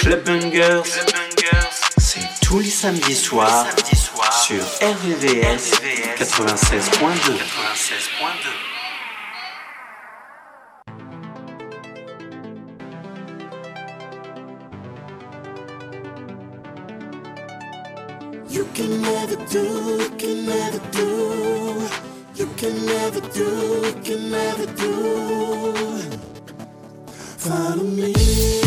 Club Bungers, c'est tous les samedis soirs sur RVVS 96.2. You can never do, you can never do, you can never do, you can never do. Follow me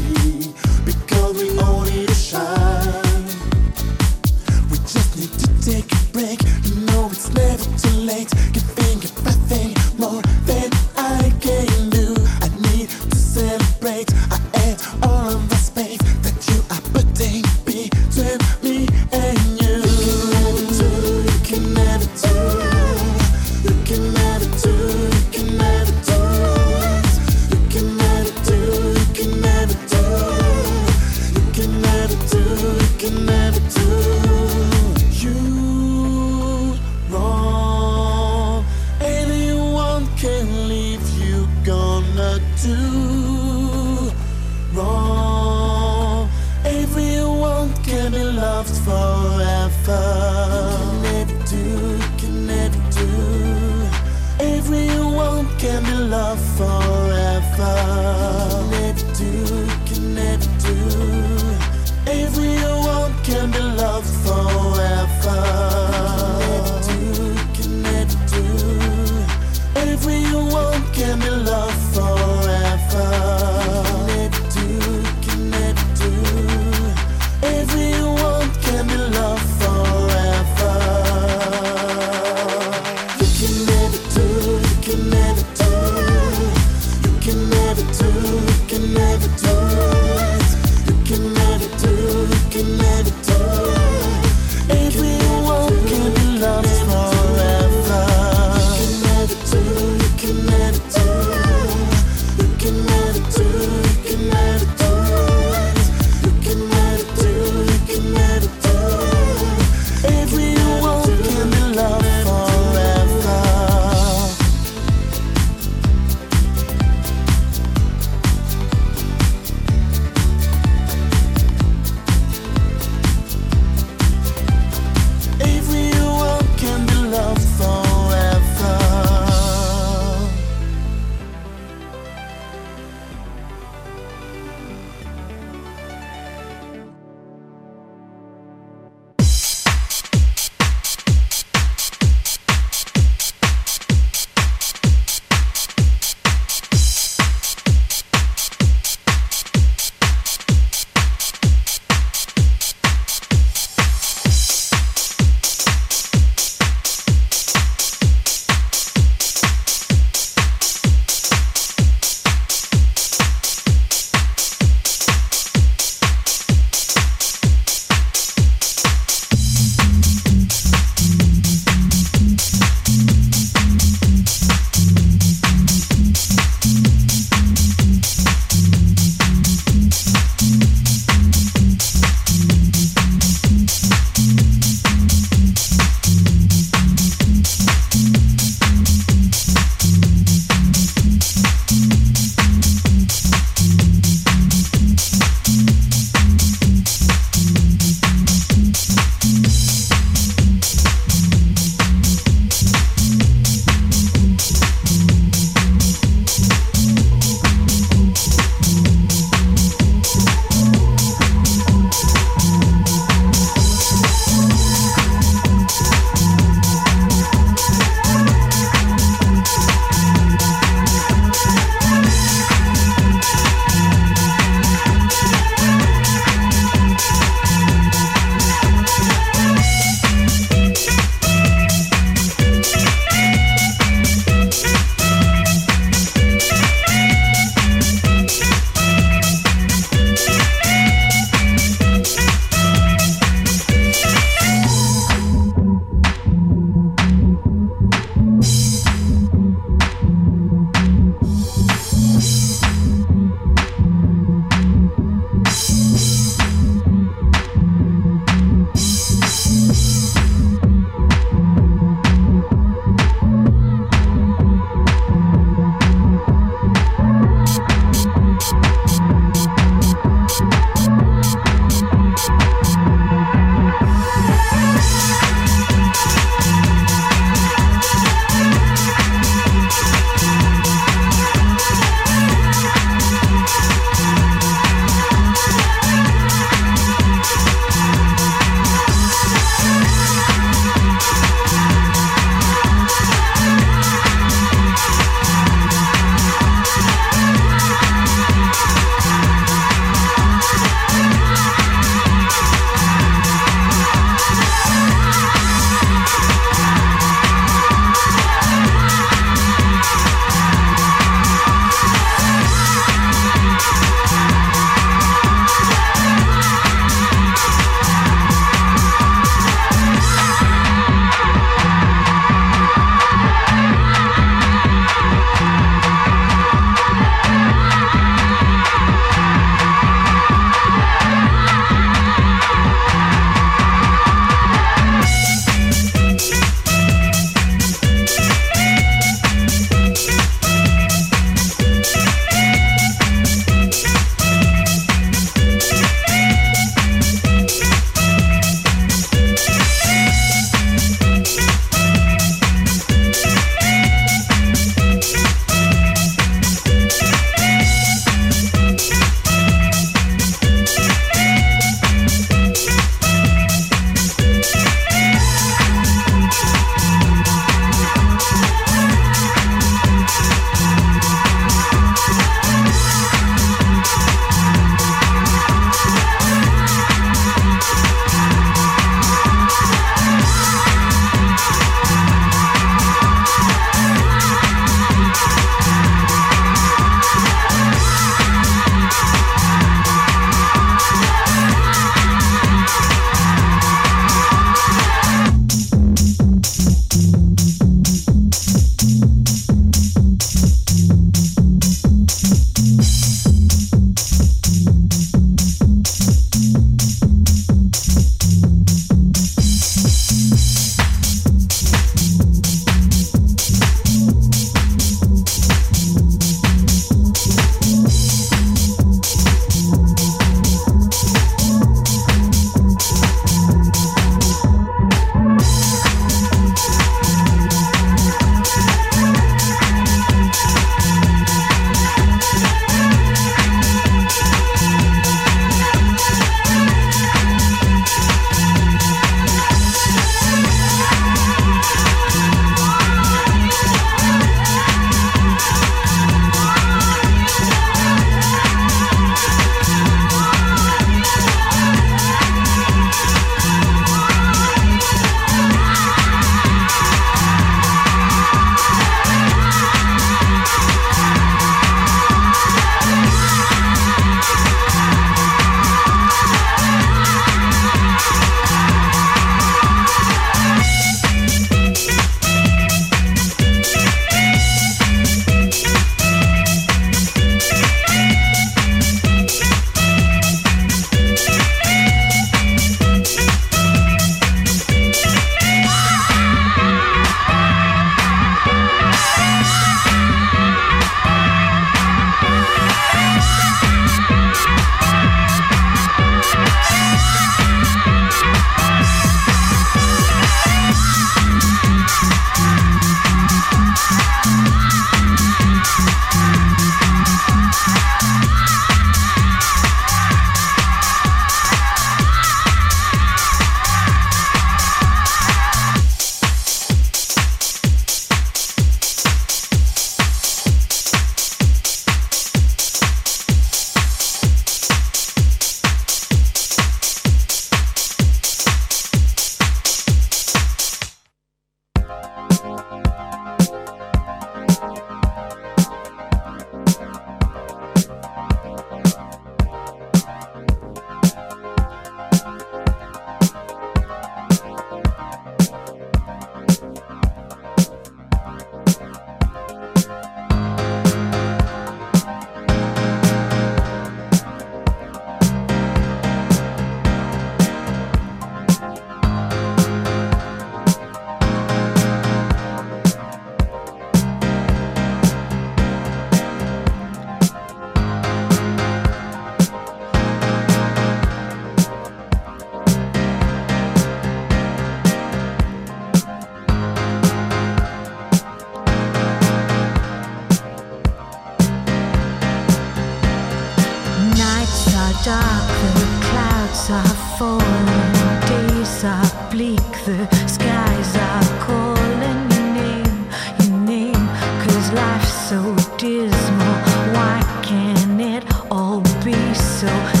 so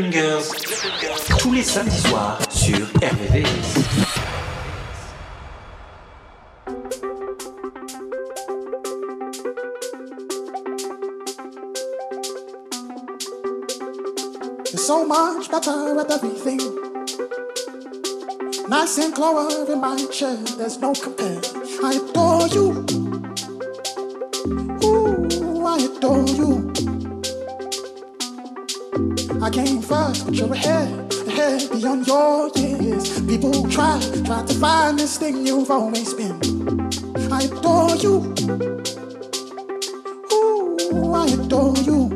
Tous les samedis soirs sur RVVS. so much better with everything. Nice and clover in my chair, there's no compare. I adore you. I came first, but you're ahead, ahead beyond your years. People try, try to find this thing you've always been. I adore you. Ooh, I adore you.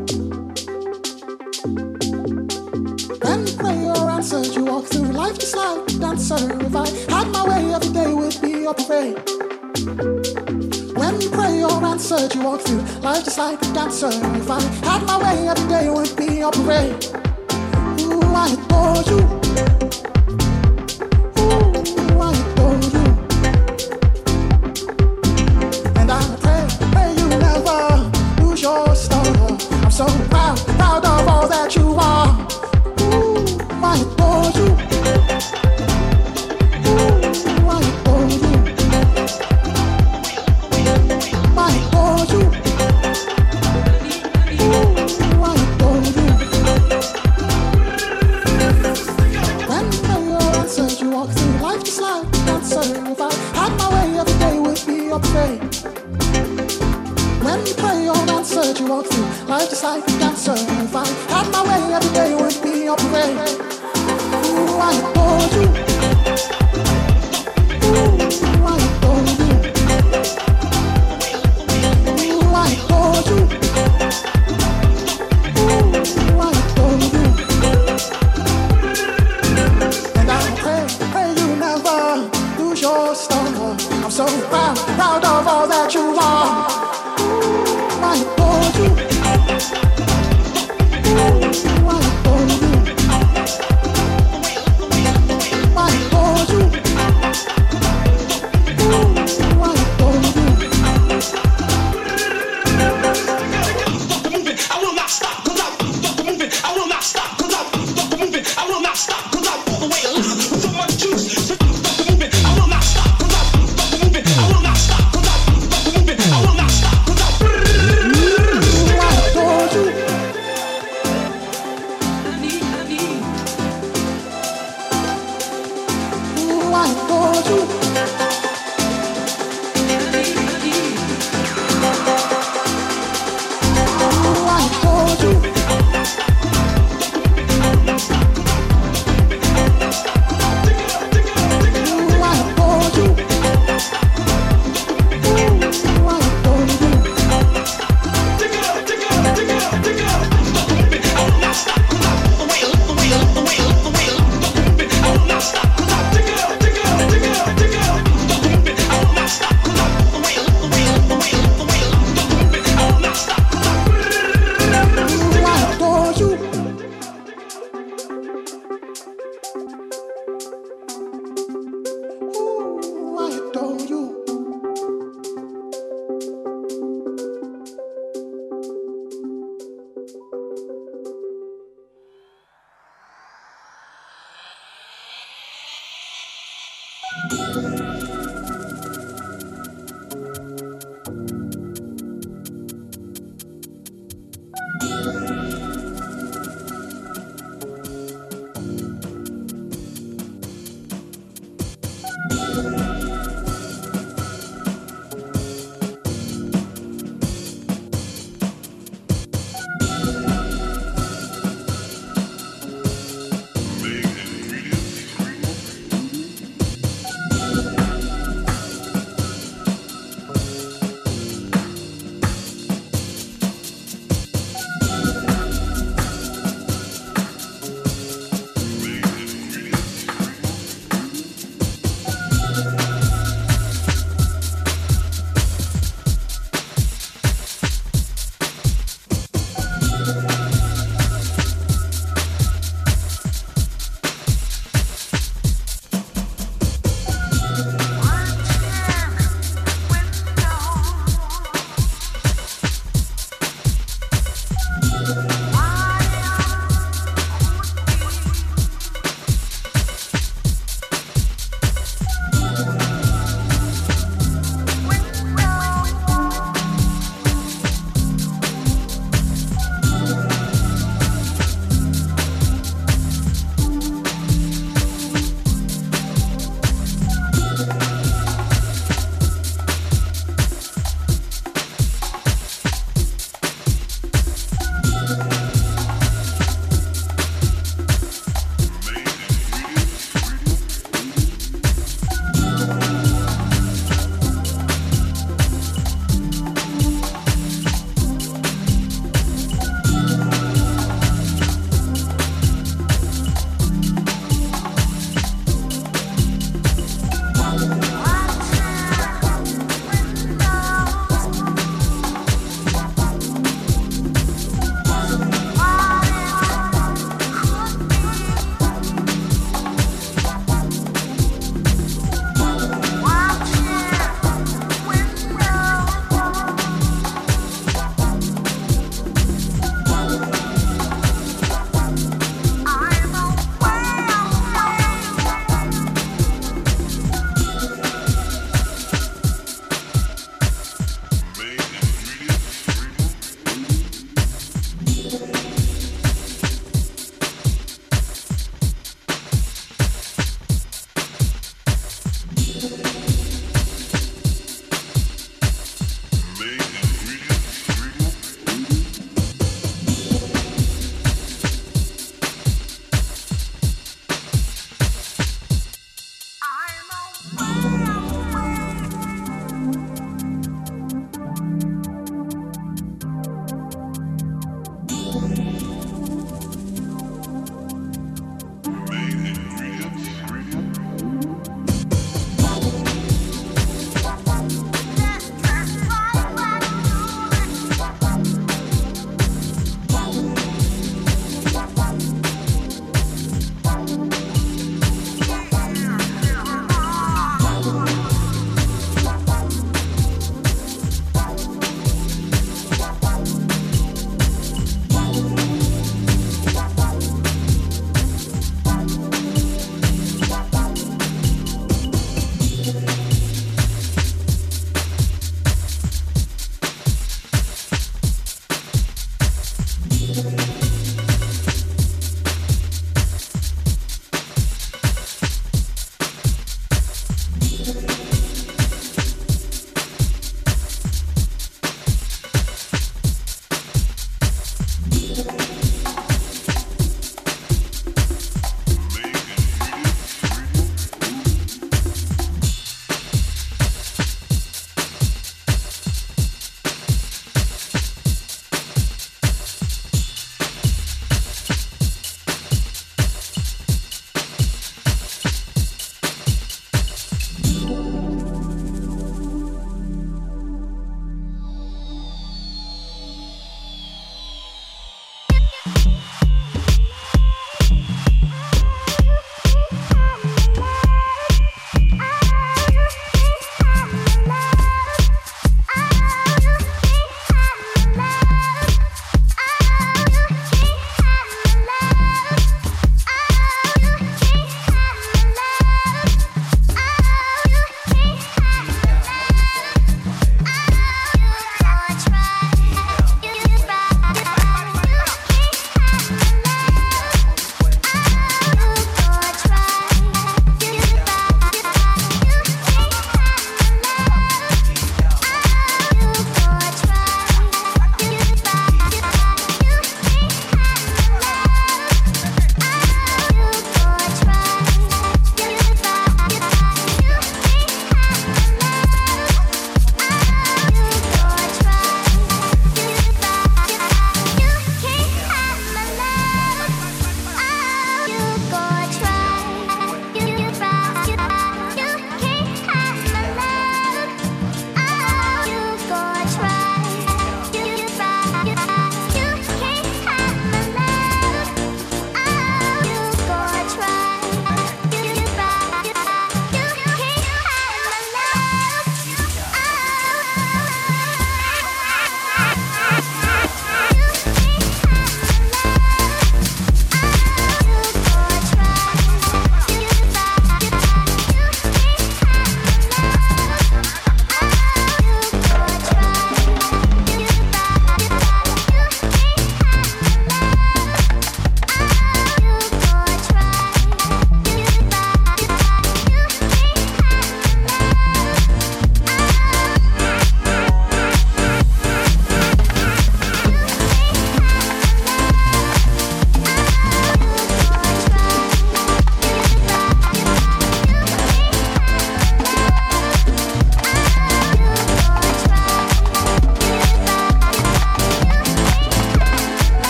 When prayer answers, you walk through life just like a dancer. If I had my way, every day would be a parade. When prayer answered, you walk through life just like a dancer. If I had my way, every day would be a parade. I adore you.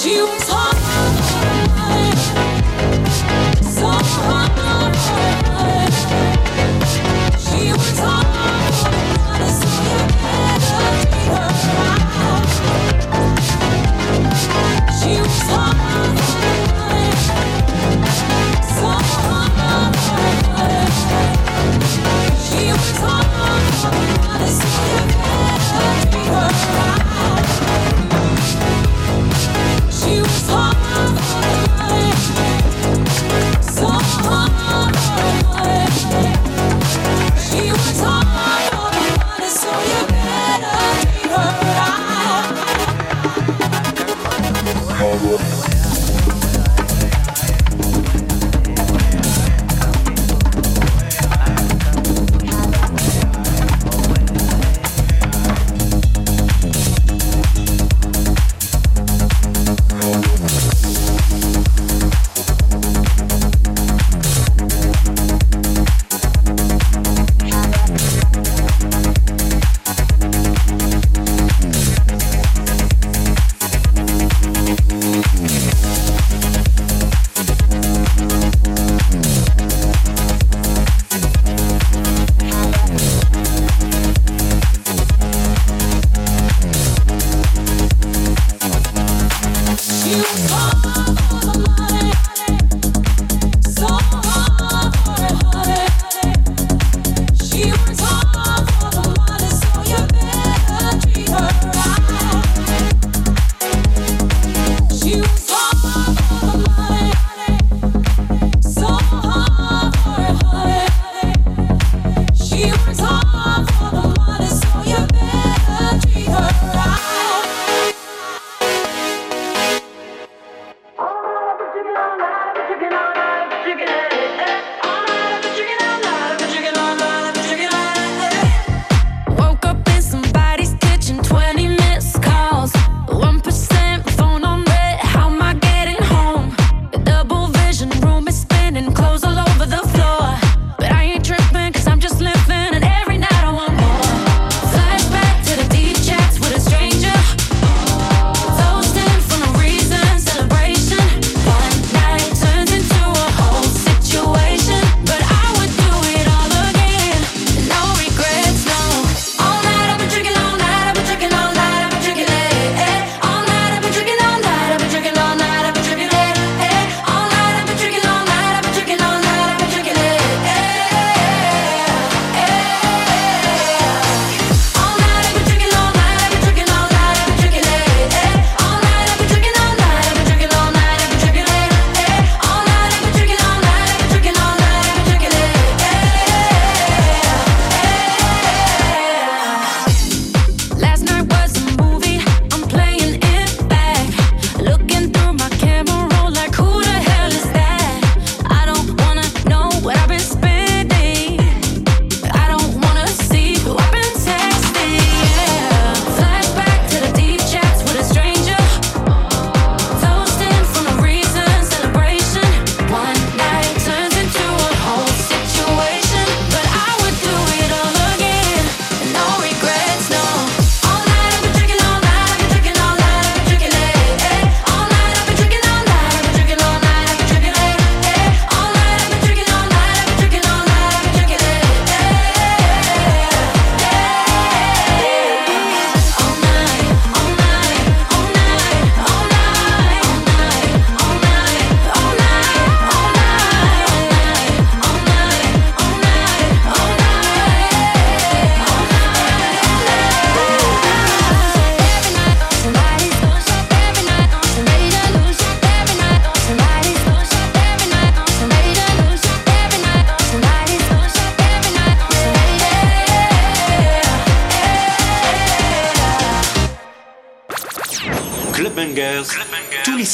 She was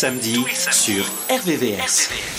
samedis sur RVVS.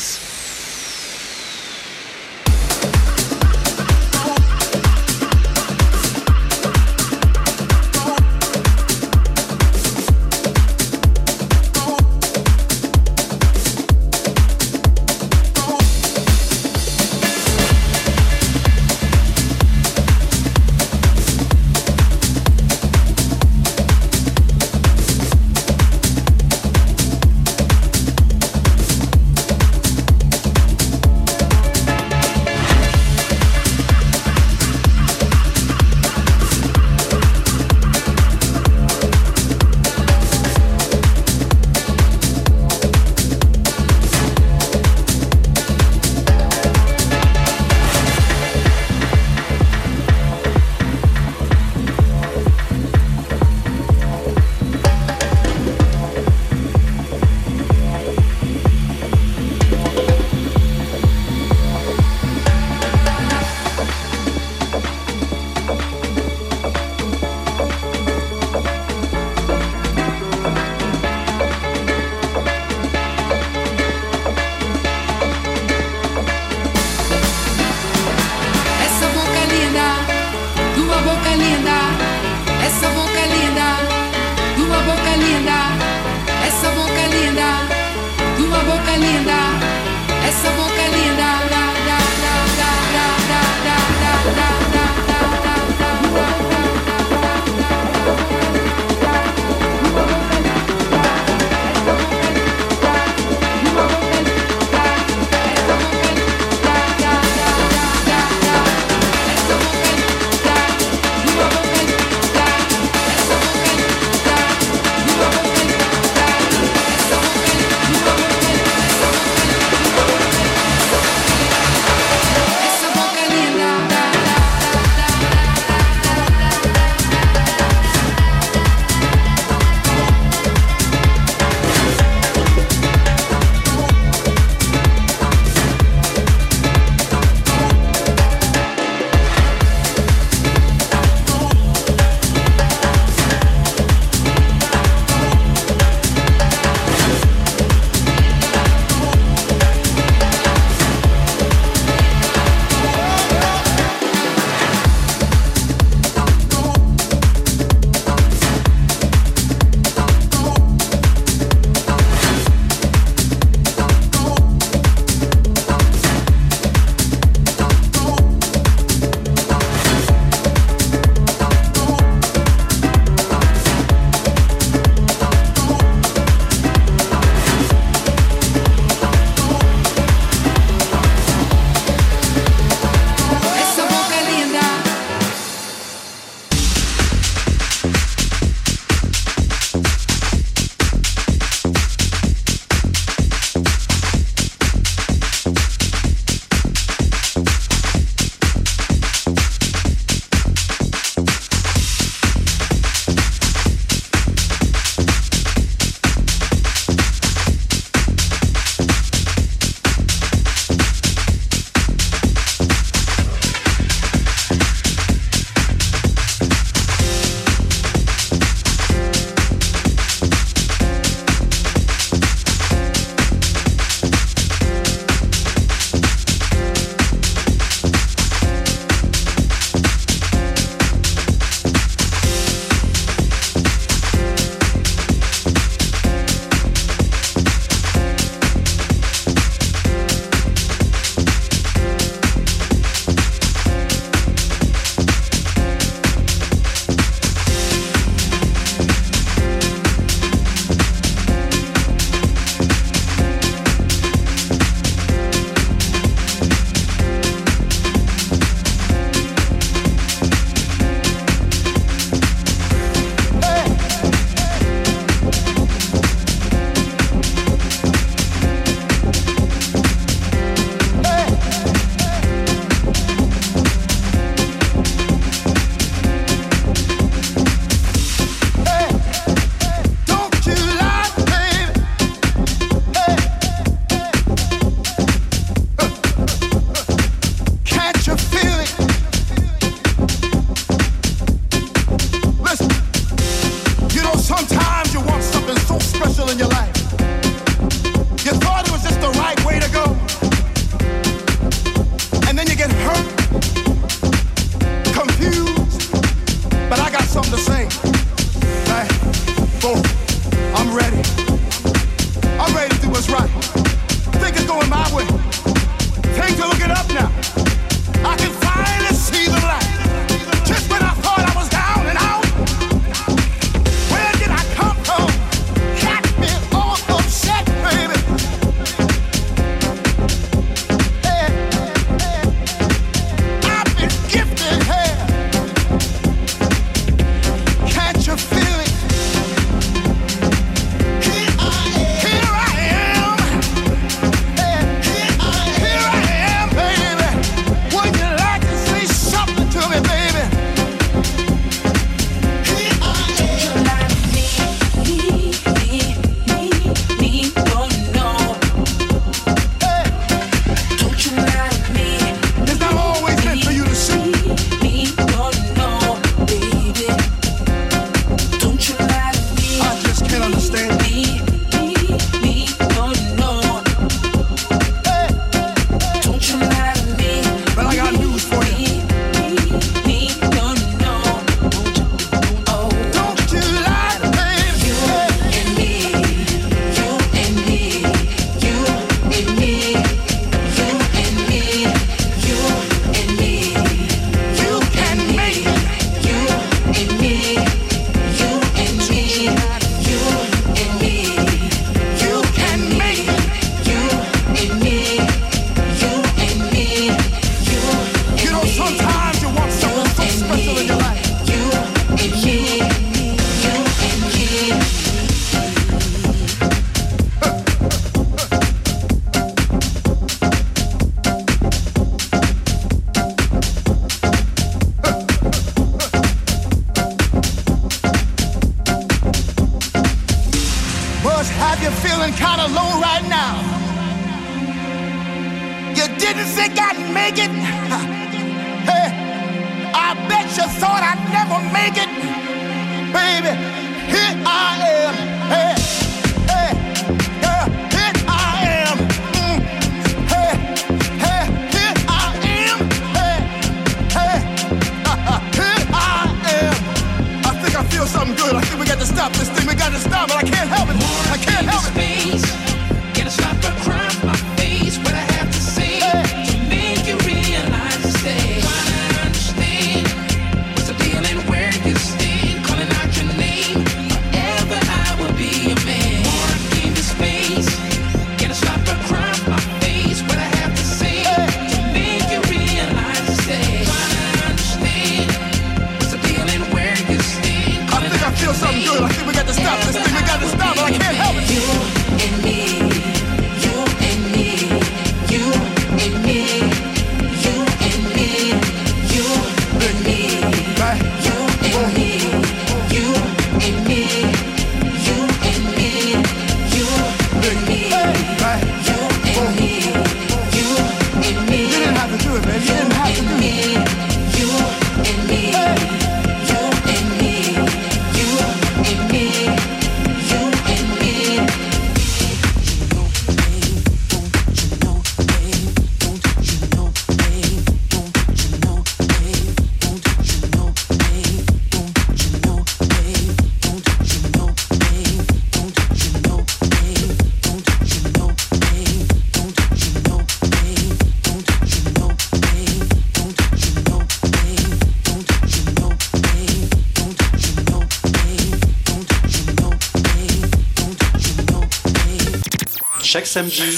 Samedi,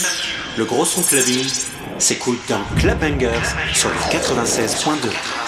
le gros son clubbing s'écoute dans Club Bangers sur le 96.2.